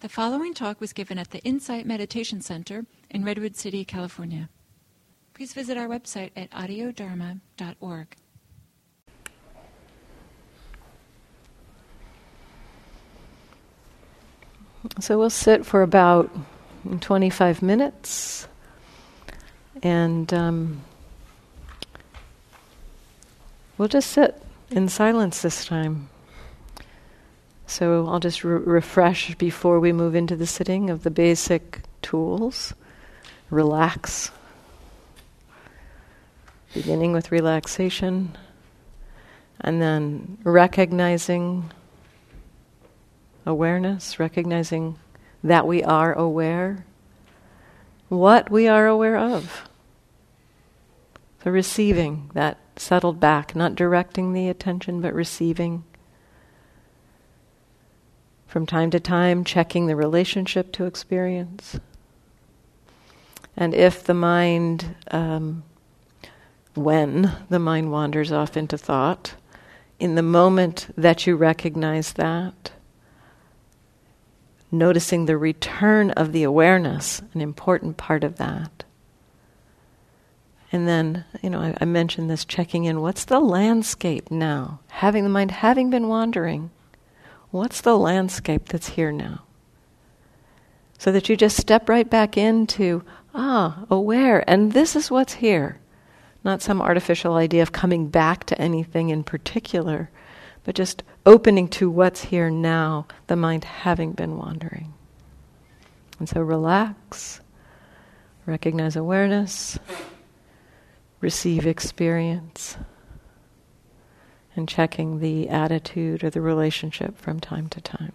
The following talk was given at the Insight Meditation Center in Redwood City, California. Please visit our website at audiodharma.org. So we'll sit for about 25 minutes and um, we'll just sit in silence this time. So I'll just re- refresh before we move into the sitting of the basic tools. Relax. Beginning with relaxation, and then recognizing awareness, recognizing that we are aware, what we are aware of. So receiving that settled back, not directing the attention, but receiving from time to time, checking the relationship to experience. And if the mind, um, when the mind wanders off into thought, in the moment that you recognize that, noticing the return of the awareness, an important part of that. And then, you know, I, I mentioned this checking in what's the landscape now? Having the mind, having been wandering, What's the landscape that's here now? So that you just step right back into, ah, aware, and this is what's here. Not some artificial idea of coming back to anything in particular, but just opening to what's here now, the mind having been wandering. And so relax, recognize awareness, receive experience and checking the attitude or the relationship from time to time.